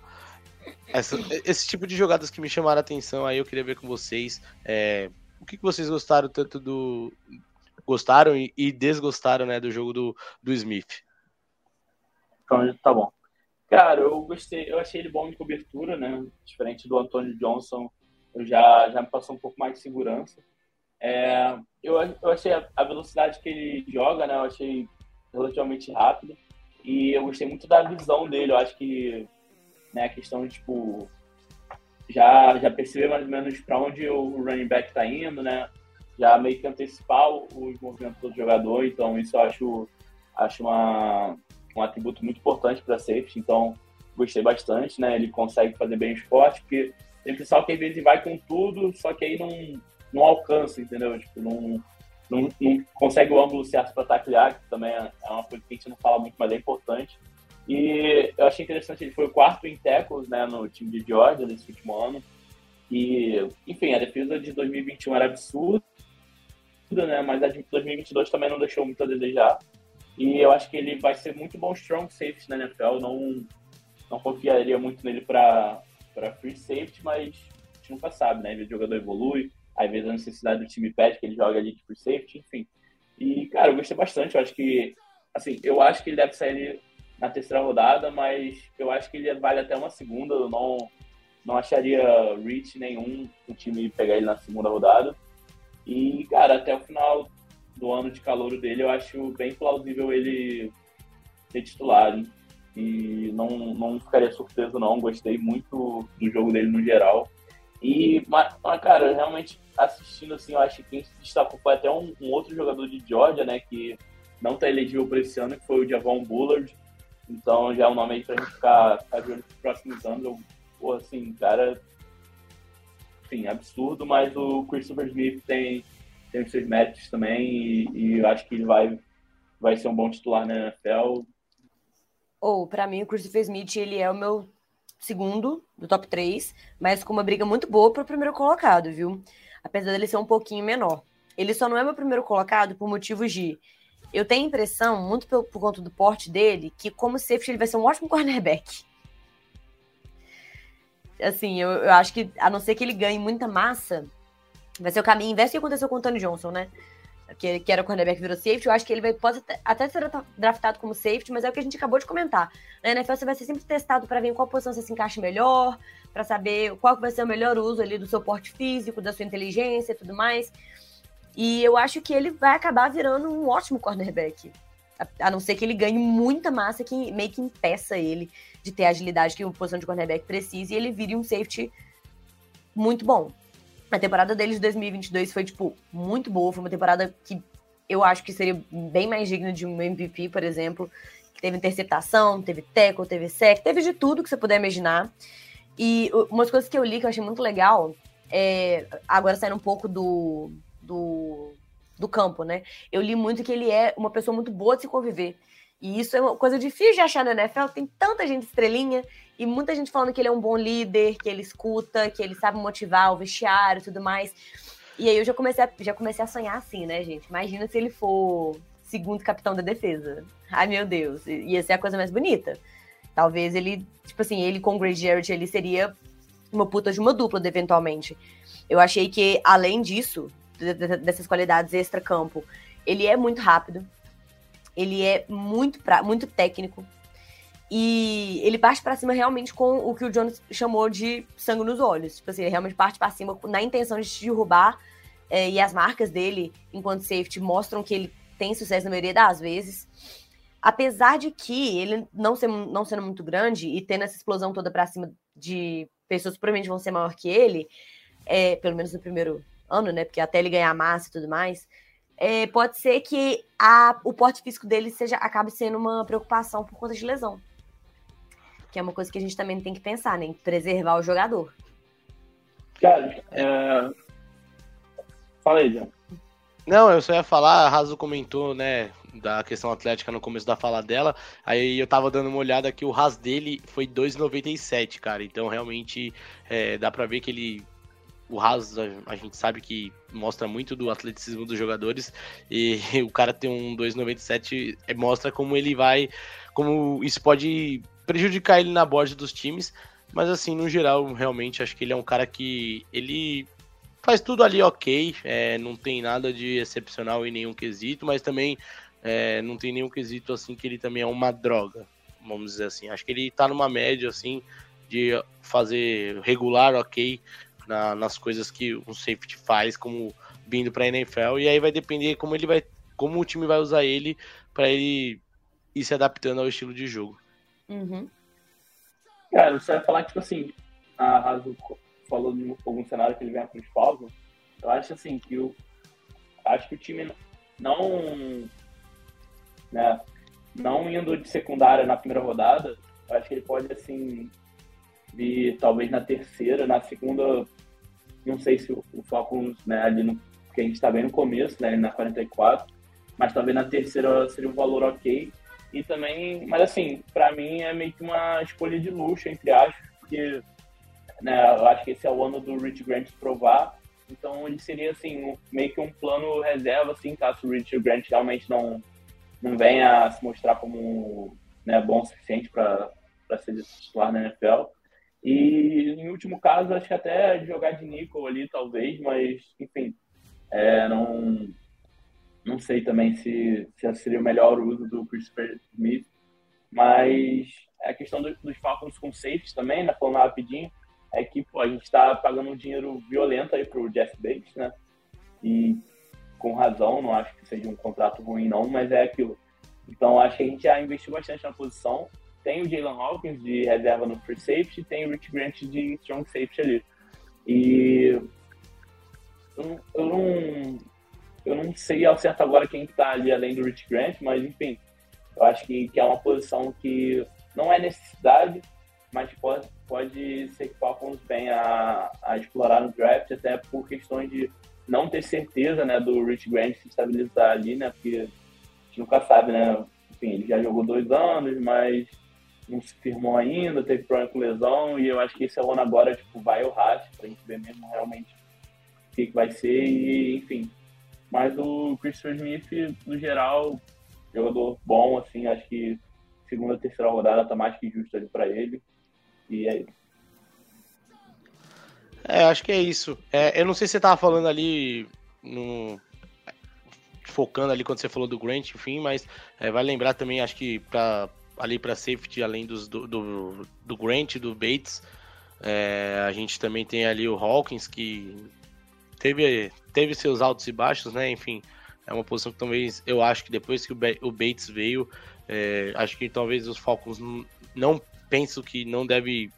essa esse tipo de jogadas que me chamaram a atenção. Aí eu queria ver com vocês é, o que, que vocês gostaram tanto do, gostaram e, e desgostaram né, do jogo do, do Smith. Então, tá bom. Cara, eu gostei, eu achei ele bom de cobertura, né? Diferente do Antônio Johnson, eu já, já me passou um pouco mais de segurança. É, eu, eu achei a, a, velocidade que ele joga, né? Eu achei relativamente rápido. E eu gostei muito da visão dele. Eu acho que né, a questão de, tipo, já, já perceber mais ou menos para onde o running back tá indo, né? Já meio que antecipar os movimentos do jogador, então isso eu acho, acho uma, um atributo muito importante para safety, então gostei bastante, né? Ele consegue fazer bem o esporte, porque tem pessoal que às vezes vai com tudo, só que aí não, não alcança, entendeu? Tipo, não, não, não consegue o ângulo certo para taclear, que também é, é uma coisa que a gente não fala muito, mas é importante. E eu achei interessante, ele foi o quarto em tackles né, no time de Georgia nesse último ano. E, enfim, a defesa de 2021 era absurda, né? Mas a de 2022 também não deixou muito a desejar. E eu acho que ele vai ser muito bom strong safety na NFL. Não, não confiaria muito nele para free safety, mas a gente nunca sabe, né? Às o jogador evolui, às vezes a necessidade do time pede que ele jogue ali de free safety, enfim. E, cara, eu gostei bastante. Eu acho que, assim, eu acho que ele deve sair na terceira rodada, mas eu acho que ele vale até uma segunda. Eu não, não acharia reach nenhum o time pegar ele na segunda rodada. E, cara, até o final do ano de calor dele, eu acho bem plausível ele ser titular. Hein? E não, não ficaria surpreso, não. Gostei muito do jogo dele no geral. E, mas, cara, realmente assistindo assim, eu acho que quem se destacou foi até um, um outro jogador de Georgia, né, que não tá elegível para esse ano, que foi o Javon Bullard. Então já é um nome aí pra gente ficar, ficar de nos próximos anos. Eu, pô, assim, cara, enfim, absurdo, mas o Christopher Smith tem, tem os seus méritos também e, e eu acho que ele vai, vai ser um bom titular na NFL. Ou, oh, para mim, o Christopher Smith, ele é o meu segundo do top 3, mas com uma briga muito boa para o primeiro colocado, viu? Apesar dele ser um pouquinho menor. Ele só não é meu primeiro colocado por motivos de. Eu tenho a impressão, muito por, por conta do porte dele, que como safety ele vai ser um ótimo cornerback assim, eu, eu, acho que, a não ser que ele ganhe muita massa, vai ser o caminho inverso que aconteceu com o Tony Johnson, né? Que, que era o cornerback virou safety, eu acho que ele vai, pode até ser draftado como safety, mas é o que a gente acabou de comentar. Na NFL você vai ser sempre testado para ver em qual posição você se encaixa melhor, para saber qual vai ser o melhor uso ali do seu porte físico, da sua inteligência e tudo mais. E eu acho que ele vai acabar virando um ótimo cornerback. A, a não ser que ele ganhe muita massa que meio que impeça ele de ter a agilidade que uma posição de cornerback precisa e ele vire um safety muito bom. A temporada dele de 2022 foi, tipo, muito boa. Foi uma temporada que eu acho que seria bem mais digna de um MVP, por exemplo. Teve interceptação, teve tackle, teve sec, teve de tudo que você puder imaginar. E umas coisas que eu li que eu achei muito legal, é, agora saindo um pouco do, do, do campo, né? Eu li muito que ele é uma pessoa muito boa de se conviver. E isso é uma coisa difícil de achar na NFL. Tem tanta gente estrelinha e muita gente falando que ele é um bom líder, que ele escuta, que ele sabe motivar o vestiário e tudo mais. E aí eu já comecei a, já comecei a sonhar assim, né, gente? Imagina se ele for segundo capitão da defesa. Ai, meu Deus, ia ser a coisa mais bonita. Talvez ele, tipo assim, ele com o Gray Jarrett, ele seria uma puta de uma dupla, eventualmente. Eu achei que, além disso, dessas qualidades extra-campo, ele é muito rápido, ele é muito, pra, muito técnico. E ele parte para cima realmente com o que o Jones chamou de sangue nos olhos. Tipo assim, ele realmente parte para cima na intenção de te derrubar. É, e as marcas dele, enquanto safety, mostram que ele tem sucesso na maioria das vezes. apesar de que ele não, ser, não sendo muito grande e tendo essa explosão toda para cima de pessoas que provavelmente vão ser maior que ele, é, pelo menos no primeiro ano, né? Porque até ele ganhar massa e tudo mais, é, pode ser que a, o porte físico dele seja acabe sendo uma preocupação por conta de lesão. Que é uma coisa que a gente também tem que pensar, né? Em preservar o jogador. Cara, é... fala aí, John. Não, eu só ia falar, a Raso comentou, né, da questão atlética no começo da fala dela. Aí eu tava dando uma olhada que o RAS dele foi 2,97, cara. Então realmente é, dá pra ver que ele. O RAS, a, gente sabe que mostra muito do atleticismo dos jogadores. E o cara tem um 2,97 é, mostra como ele vai. Como isso pode prejudicar ele na borda dos times. Mas assim, no geral, realmente acho que ele é um cara que. Ele faz tudo ali ok, é, não tem nada de excepcional em nenhum quesito, mas também é, não tem nenhum quesito assim que ele também é uma droga, vamos dizer assim. Acho que ele tá numa média assim de fazer regular ok na, nas coisas que um safety faz, como vindo para NFL, e aí vai depender como ele vai, como o time vai usar ele para ele ir se adaptando ao estilo de jogo. Uhum. Cara, você vai falar que, tipo assim, a Raso falou de algum cenário que ele ganha com os Falcons, eu acho assim que o acho que o time não né, não indo de secundária na primeira rodada, eu acho que ele pode assim vir talvez na terceira, na segunda, não sei se o, o Falcons, né, ali no que a gente está bem no começo, né, na 44, mas talvez na terceira seria um valor ok. E também, mas assim, para mim é meio que uma escolha de luxo, entre aspas, porque né? Eu acho que esse é o ano do Rich Grant provar. Então ele seria assim meio que um plano reserva, assim, caso o Rich Grant realmente não não venha a se mostrar como né, bom o suficiente para ser titular na NFL. E em último caso, acho que até jogar de nickel ali, talvez, mas enfim, é, não não sei também se, se seria o melhor uso do Christopher Smith, mas a questão do, dos Falcons com safety também, né, falando rapidinho, é que pô, a gente está pagando um dinheiro violento aí pro Jeff Bates, né? E com razão, não acho que seja um contrato ruim não, mas é aquilo. Então acho que a gente já investiu bastante na posição. Tem o Jalen Hawkins de reserva no free safety, tem o Rich Grant de strong safety ali. E eu, não eu não sei ao certo agora quem está ali além do Rich Grant, mas enfim, eu acho que, que é uma posição que não é necessidade, mas pode, pode ser que o Falcons venha a, a, explorar no draft, até por questões de não ter certeza né, do Rich Grant se estabilizar ali, né? Porque a gente nunca sabe, né? Enfim, ele já jogou dois anos, mas não se firmou ainda, teve problema com lesão, e eu acho que esse é ano agora, tipo, vai o racha, pra gente ver mesmo realmente o que, que vai ser, e enfim. Mas o Christopher Smith, no geral, jogador bom, assim, acho que segunda, terceira rodada tá mais que justo ali para ele. E é isso. É, acho que é isso. É, eu não sei se você tava falando ali no. Focando ali quando você falou do Grant, enfim, mas é, vai lembrar também, acho que pra, ali para safety, além dos, do, do, do Grant do Bates, é, a gente também tem ali o Hawkins, que teve, teve seus altos e baixos, né? Enfim, é uma posição que talvez eu acho que depois que o Bates veio, é, acho que talvez os Falcons não penso que não deve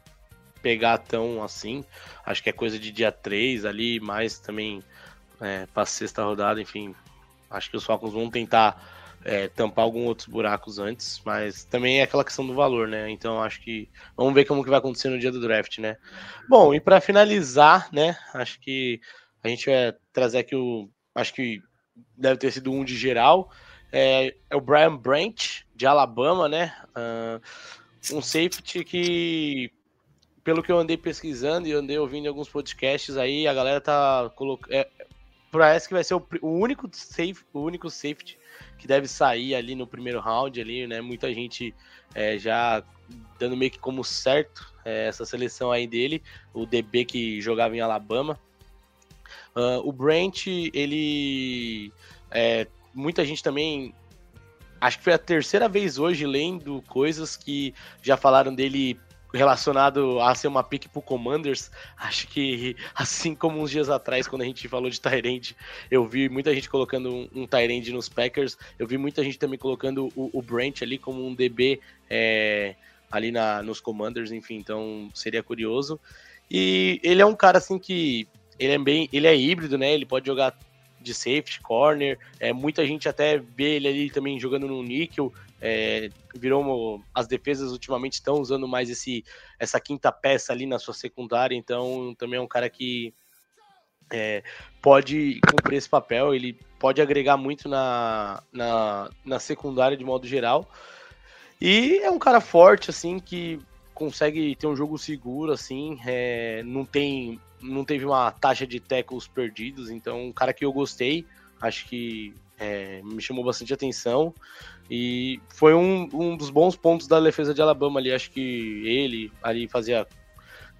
pegar tão assim. Acho que é coisa de dia 3 ali, mais também é, para sexta rodada, enfim. Acho que os Falcons vão tentar é, tampar alguns outros buracos antes, mas também é aquela questão do valor, né? Então acho que vamos ver como que vai acontecer no dia do draft, né? Bom, e para finalizar, né? Acho que a gente vai trazer aqui o, acho que deve ter sido um de geral, é, é o Brian Branch de Alabama, né? Uh, um safety que, pelo que eu andei pesquisando e andei ouvindo alguns podcasts aí, a galera tá colocando. É, parece que vai ser o, o, único safe, o único safety que deve sair ali no primeiro round ali, né? Muita gente é, já dando meio que como certo é, essa seleção aí dele, o DB que jogava em Alabama. Uh, o Brent, ele. É, muita gente também acho que foi a terceira vez hoje lendo coisas que já falaram dele relacionado a ser uma pick pro Commanders. Acho que, assim como uns dias atrás, quando a gente falou de Tyrande, eu vi muita gente colocando um, um Tyrande nos Packers. Eu vi muita gente também colocando o, o Brent ali como um DB é, ali na, nos Commanders, enfim, então seria curioso. E ele é um cara assim que ele é bem, ele é híbrido, né? Ele pode jogar de safety, corner. É, muita gente até vê ele ali também jogando no níquel. É, virou as defesas ultimamente estão usando mais esse essa quinta peça ali na sua secundária, então também é um cara que é, pode cumprir esse papel, ele pode agregar muito na, na, na secundária de modo geral. E é um cara forte, assim, que consegue ter um jogo seguro, assim, é, não tem não teve uma taxa de tackles perdidos, então um cara que eu gostei, acho que é, me chamou bastante atenção e foi um, um dos bons pontos da defesa de Alabama ali, acho que ele ali fazia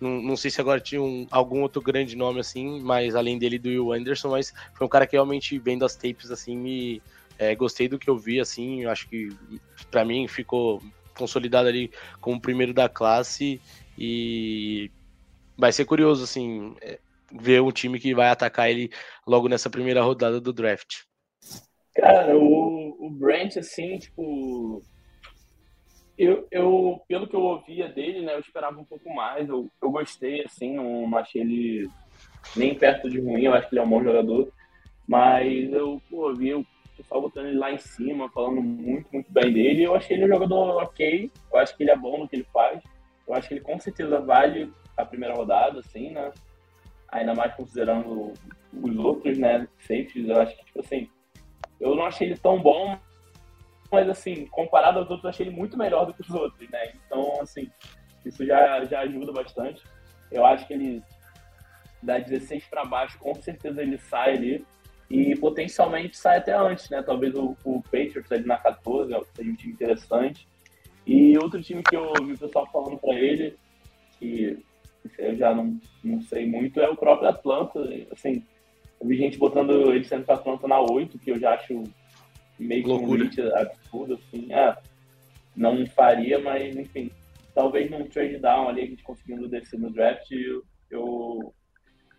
não, não sei se agora tinha um, algum outro grande nome assim, mas além dele do Will Anderson, mas foi um cara que realmente vendo as tapes assim me é, gostei do que eu vi assim, acho que para mim ficou consolidado ali como primeiro da classe. E vai ser curioso, assim, é, ver um time que vai atacar ele logo nessa primeira rodada do draft. Cara, o, o Brent, assim, tipo. Eu, eu, pelo que eu ouvia dele, né, eu esperava um pouco mais. Eu, eu gostei, assim, não, achei ele nem perto de ruim, eu acho que ele é um bom jogador. Mas eu pô, vi o pessoal botando ele lá em cima, falando muito, muito bem dele. Eu achei ele um jogador ok, eu acho que ele é bom no que ele faz. Eu acho que ele com certeza vale a primeira rodada, assim, né? Ainda mais considerando os outros, né? Safeties, eu acho que, tipo assim, eu não achei ele tão bom, mas, assim, comparado aos outros, eu achei ele muito melhor do que os outros, né? Então, assim, isso já, já ajuda bastante. Eu acho que ele, da 16 para baixo, com certeza ele sai ali. E potencialmente sai até antes, né? Talvez o, o Patriots ali na 14 seja um time interessante. E outro time que eu vi o pessoal falando para ele, que eu já não, não sei muito, é o próprio Atlanta. Assim, eu vi gente botando ele sendo para Atlanta na 8, que eu já acho meio que um absurdo, assim. Ah, não faria, mas enfim. Talvez num trade down ali, a gente conseguindo descer no draft, eu, eu,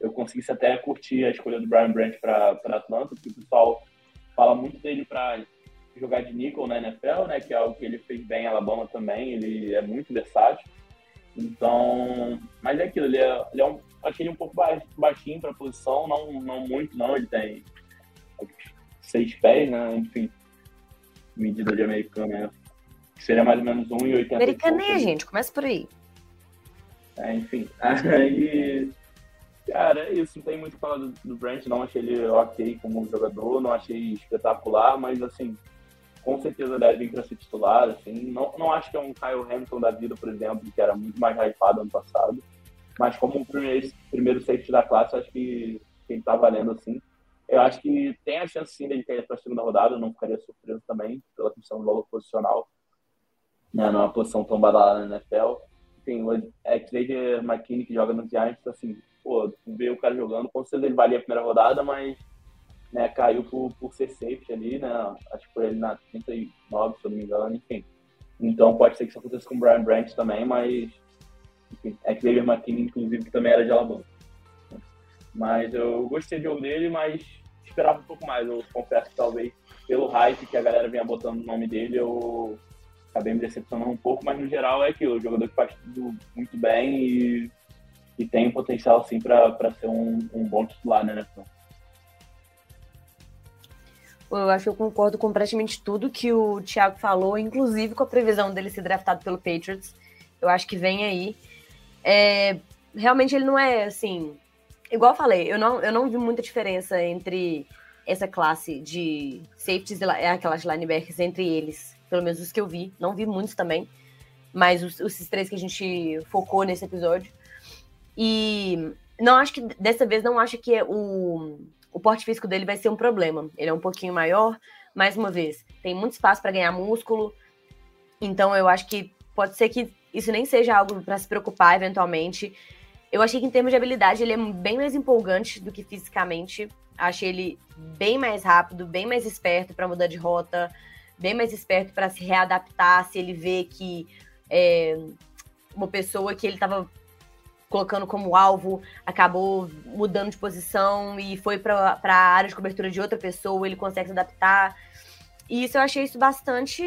eu conseguisse até curtir a escolha do Brian Branch para Atlanta, porque o pessoal fala muito dele para jogar de nickel na NFL, né, que é algo que ele fez bem em Alabama também, ele é muito versátil. Então, mas é aquilo, ele é, ele é um, achei ele um pouco baixinho para a posição, não, não muito não, ele tem seis pés, né, enfim, medida de americano, né, que seria mais ou menos 1,80. Americaninha, gente, começa por aí. É, enfim, aí, cara, é isso, não tem muito falar do, do Brent, não achei ele ok como jogador, não achei espetacular, mas assim, com certeza deve vir para ser titular, assim. Não, não acho que é um Kyle Hamilton da vida, por exemplo, que era muito mais hypado ano passado. Mas como o primeiro, primeiro safety da classe, acho que, que ele tá valendo, assim. Eu acho que tem a chance, sim, dele cair para a segunda rodada. Não ficaria surpreso também pela questão do valor posicional. Né, numa posição tão badalada na NFL. Enfim, o Xavier McKinney, que joga no Giants, assim, pô, ver o cara jogando, com certeza ele valia a primeira rodada, mas né, caiu por, por ser safety ali, né? Acho que foi ele na 39, se eu não me engano, enfim. Então pode ser que isso aconteça com o Brian Branch também, mas é que David McKinney, inclusive, que também era de Alabama. Mas eu gostei do jogo dele, mas esperava um pouco mais. Eu confesso que talvez pelo hype que a galera vinha botando no nome dele, eu acabei me decepcionando um pouco, mas no geral é aquilo, o jogador que faz tudo muito bem e, e tem potencial sim para ser um, um bom titular né, NFL. Eu acho que eu concordo com praticamente tudo que o Thiago falou, inclusive com a previsão dele ser draftado pelo Patriots. Eu acho que vem aí. É, realmente ele não é assim. Igual eu falei, eu não, eu não vi muita diferença entre essa classe de safeties é aquelas linebackers entre eles. Pelo menos os que eu vi. Não vi muitos também. Mas os, esses três que a gente focou nesse episódio. E não acho que dessa vez não acho que é o o porte físico dele vai ser um problema. Ele é um pouquinho maior, mais uma vez, tem muito espaço para ganhar músculo. Então eu acho que pode ser que isso nem seja algo para se preocupar eventualmente. Eu achei que em termos de habilidade ele é bem mais empolgante do que fisicamente. Achei ele bem mais rápido, bem mais esperto para mudar de rota, bem mais esperto para se readaptar se ele vê que é, uma pessoa que ele estava colocando como alvo, acabou mudando de posição e foi para a área de cobertura de outra pessoa, ele consegue se adaptar. E isso eu achei isso bastante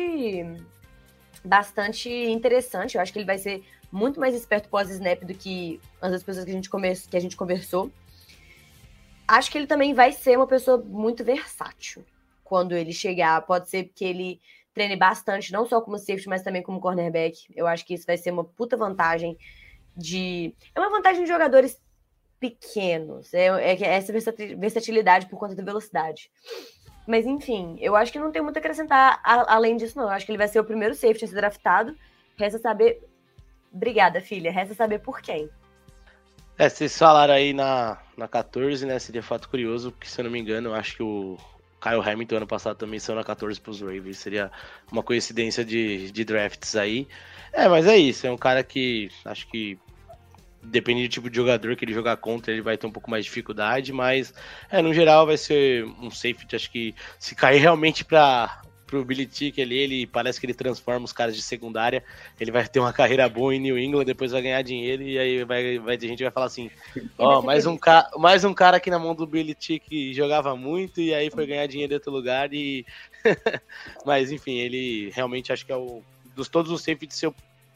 bastante interessante. Eu acho que ele vai ser muito mais esperto pós-snap do que as outras pessoas que a gente, que a gente conversou. Acho que ele também vai ser uma pessoa muito versátil quando ele chegar. Pode ser que ele treine bastante, não só como safety, mas também como cornerback. Eu acho que isso vai ser uma puta vantagem de. É uma vantagem de jogadores pequenos. É, é, é essa versatilidade por conta da velocidade. Mas enfim, eu acho que não tem muito a acrescentar a, além disso, não. Eu acho que ele vai ser o primeiro safety a ser draftado. Resta saber. Obrigada, filha. Resta saber por quem. É, vocês falaram aí na, na 14, né? Seria fato curioso, porque se eu não me engano, eu acho que o Kyle Hamilton ano passado também saiu na 14 pros Ravens. Seria uma coincidência de, de drafts aí. É, mas é isso. É um cara que acho que dependendo do tipo de jogador que ele jogar contra, ele vai ter um pouco mais de dificuldade, mas é, no geral vai ser um safety, acho que se cair realmente para pro Billy Tick ali, ele parece que ele transforma os caras de secundária, ele vai ter uma carreira boa em New England, depois vai ganhar dinheiro e aí vai, vai ter gente vai falar assim, ó, oh, mais um cara, mais um cara aqui na mão do Billy Tick jogava muito e aí foi ganhar dinheiro em outro lugar e mas enfim, ele realmente acho que é o dos todos os safeties, eu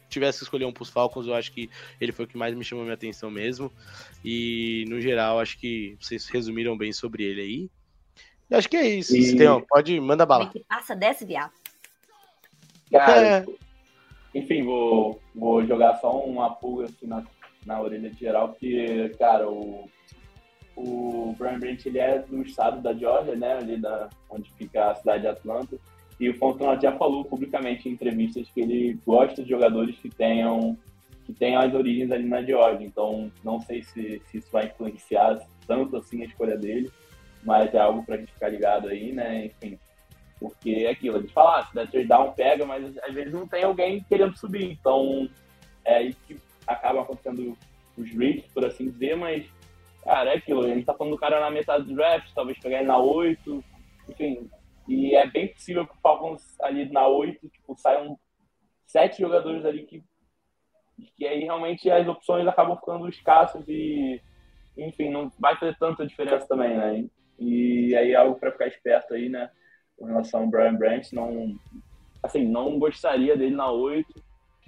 tivesse que escolher um pros Falcons, eu acho que ele foi o que mais me chamou minha atenção mesmo. E no geral, acho que vocês resumiram bem sobre ele aí. E acho que é isso. E... Tem, pode, manda bala. Que passa, desce, viado. Cara, é. enfim, vou, vou jogar só uma pulga assim na, na orelha de geral, porque, cara, o, o Brian Brent, ele é do estado da Georgia, né, ali da, onde fica a cidade de Atlanta. E o Fontenot já falou publicamente em entrevistas que ele gosta de jogadores que tenham que tenham as origens ali na Georgia. Então, não sei se, se isso vai influenciar tanto assim a escolha dele, mas é algo para a gente ficar ligado aí, né? Enfim, porque é aquilo, a gente fala, ah, se der trade down, pega, mas às vezes não tem alguém querendo subir. Então, é aí que acaba acontecendo os reads, por assim dizer, mas, cara, é aquilo, a gente tá falando do cara na metade do draft, talvez pegar ele na 8, enfim, e é bem possível que o Falcons ali na 8, tipo, saiam sete jogadores ali que, que aí realmente as opções acabam ficando escassas e, enfim, não vai fazer tanta diferença também, né? E aí é algo para ficar esperto aí, né? Com relação ao Brian Branch, não, assim, não gostaria dele na 8,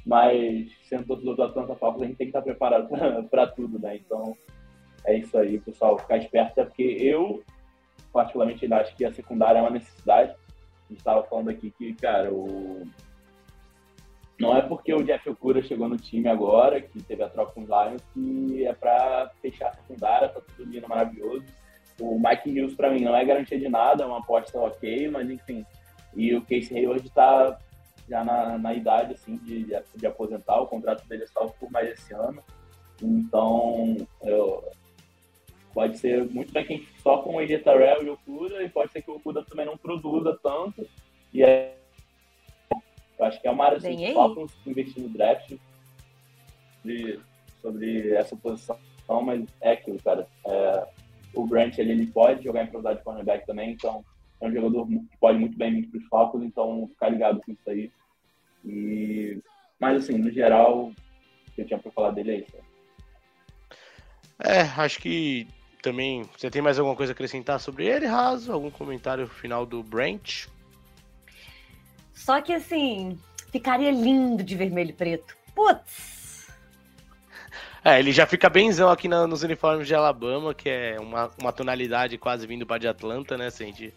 mas sendo torcedor do Atlanta Falcons, a gente tem que estar preparado para tudo, né? Então, é isso aí, pessoal. Ficar esperto, é porque eu particularmente ainda acho que a secundária é uma necessidade. A gente estava falando aqui que, cara, o... não é porque o Jeff Okura chegou no time agora, que teve a troca com os Lions, que é para fechar a secundária, tá tudo lindo, maravilhoso. O Mike Hughes, para mim, não é garantia de nada, é uma aposta ok, mas enfim. E o Casey Hayward está já na, na idade, assim, de, de aposentar, o contrato dele é só por mais esse ano. Então, eu, Pode ser muito bem quem só com o Ejetarel e o Okuda, e pode ser que o Okuda também não produza tanto. E é, eu acho que é uma área assim, Falcons investir no draft sobre, sobre essa posição, mas é aquilo, cara. É, o Branch ele, ele pode jogar em profundidade de cornerback também, então é um jogador que pode muito bem vir para os Falcons, então ficar ligado com isso aí. E, mas assim, no geral, o que eu tinha para falar dele é isso. É, acho que também, você tem mais alguma coisa a acrescentar sobre ele, Raso? Algum comentário final do Brent? Só que assim, ficaria lindo de vermelho e preto. Putz! É, ele já fica benzão aqui na, nos uniformes de Alabama, que é uma, uma tonalidade quase vindo para de Atlanta, né, Sandy?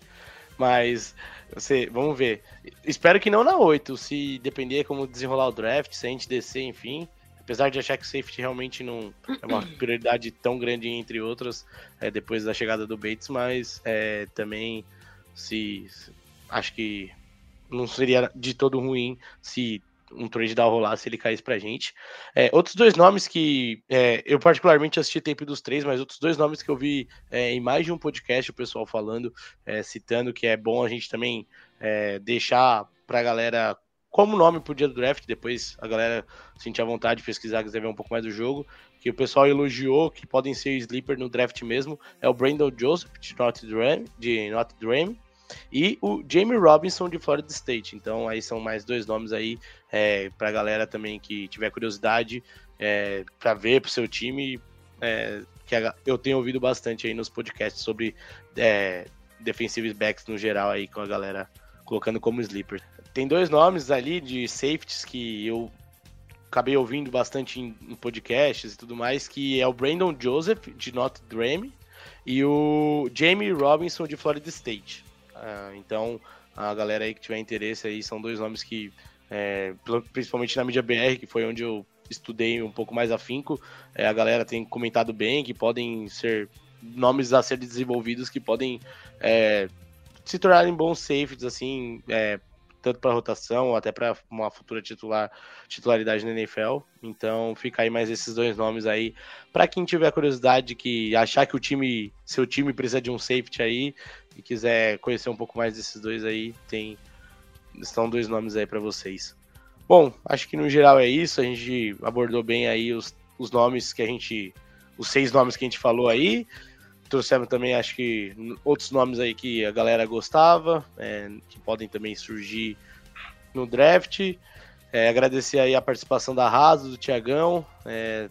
Mas, você, vamos ver. Espero que não na 8, se depender como desenrolar o draft, se a gente descer, enfim. Apesar de achar que safety realmente não é uma prioridade tão grande entre outras é, depois da chegada do Bates, mas é, também se, se, acho que não seria de todo ruim se um trade down rolasse ele caísse pra gente. É, outros dois nomes que é, eu particularmente assisti tempo dos três, mas outros dois nomes que eu vi é, em mais de um podcast o pessoal falando, é, citando que é bom a gente também é, deixar pra galera como nome pro dia do draft, depois a galera sentir a vontade de pesquisar, quiser ver um pouco mais do jogo, que o pessoal elogiou, que podem ser sleeper no draft mesmo, é o Brandon Joseph, de Notre Dame, de Notre Dame e o Jamie Robinson de Florida State. Então aí são mais dois nomes aí é, para a galera também que tiver curiosidade é, para ver para o seu time. É, que eu tenho ouvido bastante aí nos podcasts sobre é, defensive backs no geral aí com a galera colocando como sleeper. Tem dois nomes ali de safeties que eu acabei ouvindo bastante em, em podcasts e tudo mais, que é o Brandon Joseph de Notre Dame e o Jamie Robinson de Florida State. Uh, então, a galera aí que tiver interesse aí, são dois nomes que, é, principalmente na mídia BR, que foi onde eu estudei um pouco mais afinco, é, a galera tem comentado bem que podem ser nomes a ser desenvolvidos que podem é, se tornarem bons safeties, assim, é, tanto para rotação ou até para uma futura titular, titularidade na NFL. Então fica aí mais esses dois nomes aí. Para quem tiver curiosidade que achar que o time, seu time precisa de um safety aí e quiser conhecer um pouco mais desses dois aí, tem estão dois nomes aí para vocês. Bom, acho que no geral é isso. A gente abordou bem aí os, os nomes que a gente. Os seis nomes que a gente falou aí. Trouxemos também, acho que, outros nomes aí que a galera gostava, é, que podem também surgir no draft. É, agradecer aí a participação da Raso, do Tiagão. É,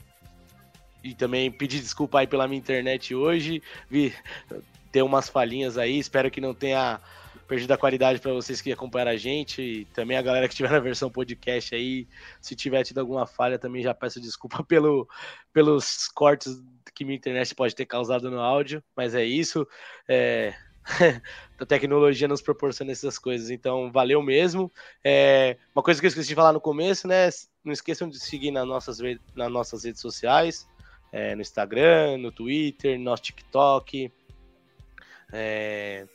e também pedir desculpa aí pela minha internet hoje. Vi ter umas falhinhas aí. Espero que não tenha perdido a qualidade para vocês que acompanharam a gente e também a galera que estiver na versão podcast aí. Se tiver tido alguma falha, também já peço desculpa pelo, pelos cortes que minha internet pode ter causado no áudio, mas é isso. É... a tecnologia nos proporciona essas coisas, então valeu mesmo. É... Uma coisa que eu esqueci de falar no começo, né? Não esqueçam de seguir nas nossas, nas nossas redes sociais, é, no Instagram, no Twitter, no nosso TikTok. É...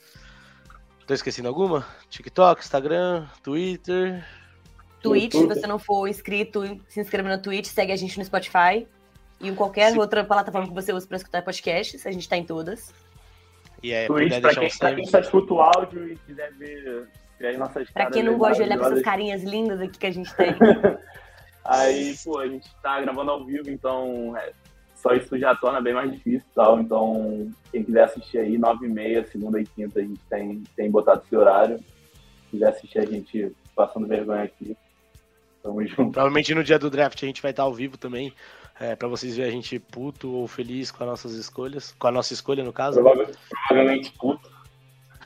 Tô esquecendo alguma? TikTok, Instagram, Twitter. Twitch, se você não for inscrito, se inscreve no Twitch, segue a gente no Spotify e em qualquer se... outra plataforma que você usa para escutar podcasts, a gente tá em todas. E é, Twitch, pra quem, pra quem só escuta o áudio e quiser ver, ver nossas Pra quem não gosta de olhar pra essas carinhas lindas aqui que a gente tem. Aí, pô, a gente tá gravando ao vivo, então é, só isso já torna bem mais difícil tal. Então, quem quiser assistir aí, 9 e meia, segunda e quinta, a gente tem, tem botado esse horário. Se quiser assistir a gente passando vergonha aqui, tamo junto. Provavelmente no dia do draft a gente vai estar ao vivo também, é, para vocês verem a gente puto ou feliz com as nossas escolhas. Com a nossa escolha, no caso. Provavelmente, provavelmente puto.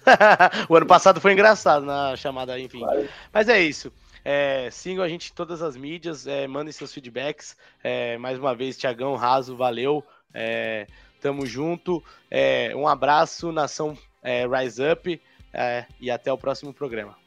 o ano passado foi engraçado na chamada, enfim. Claro. Mas é isso. É, sigam a gente em todas as mídias, é, mandem seus feedbacks. É, mais uma vez, Tiagão Raso, valeu. É, tamo junto. É, um abraço, nação é, Rise Up, é, e até o próximo programa.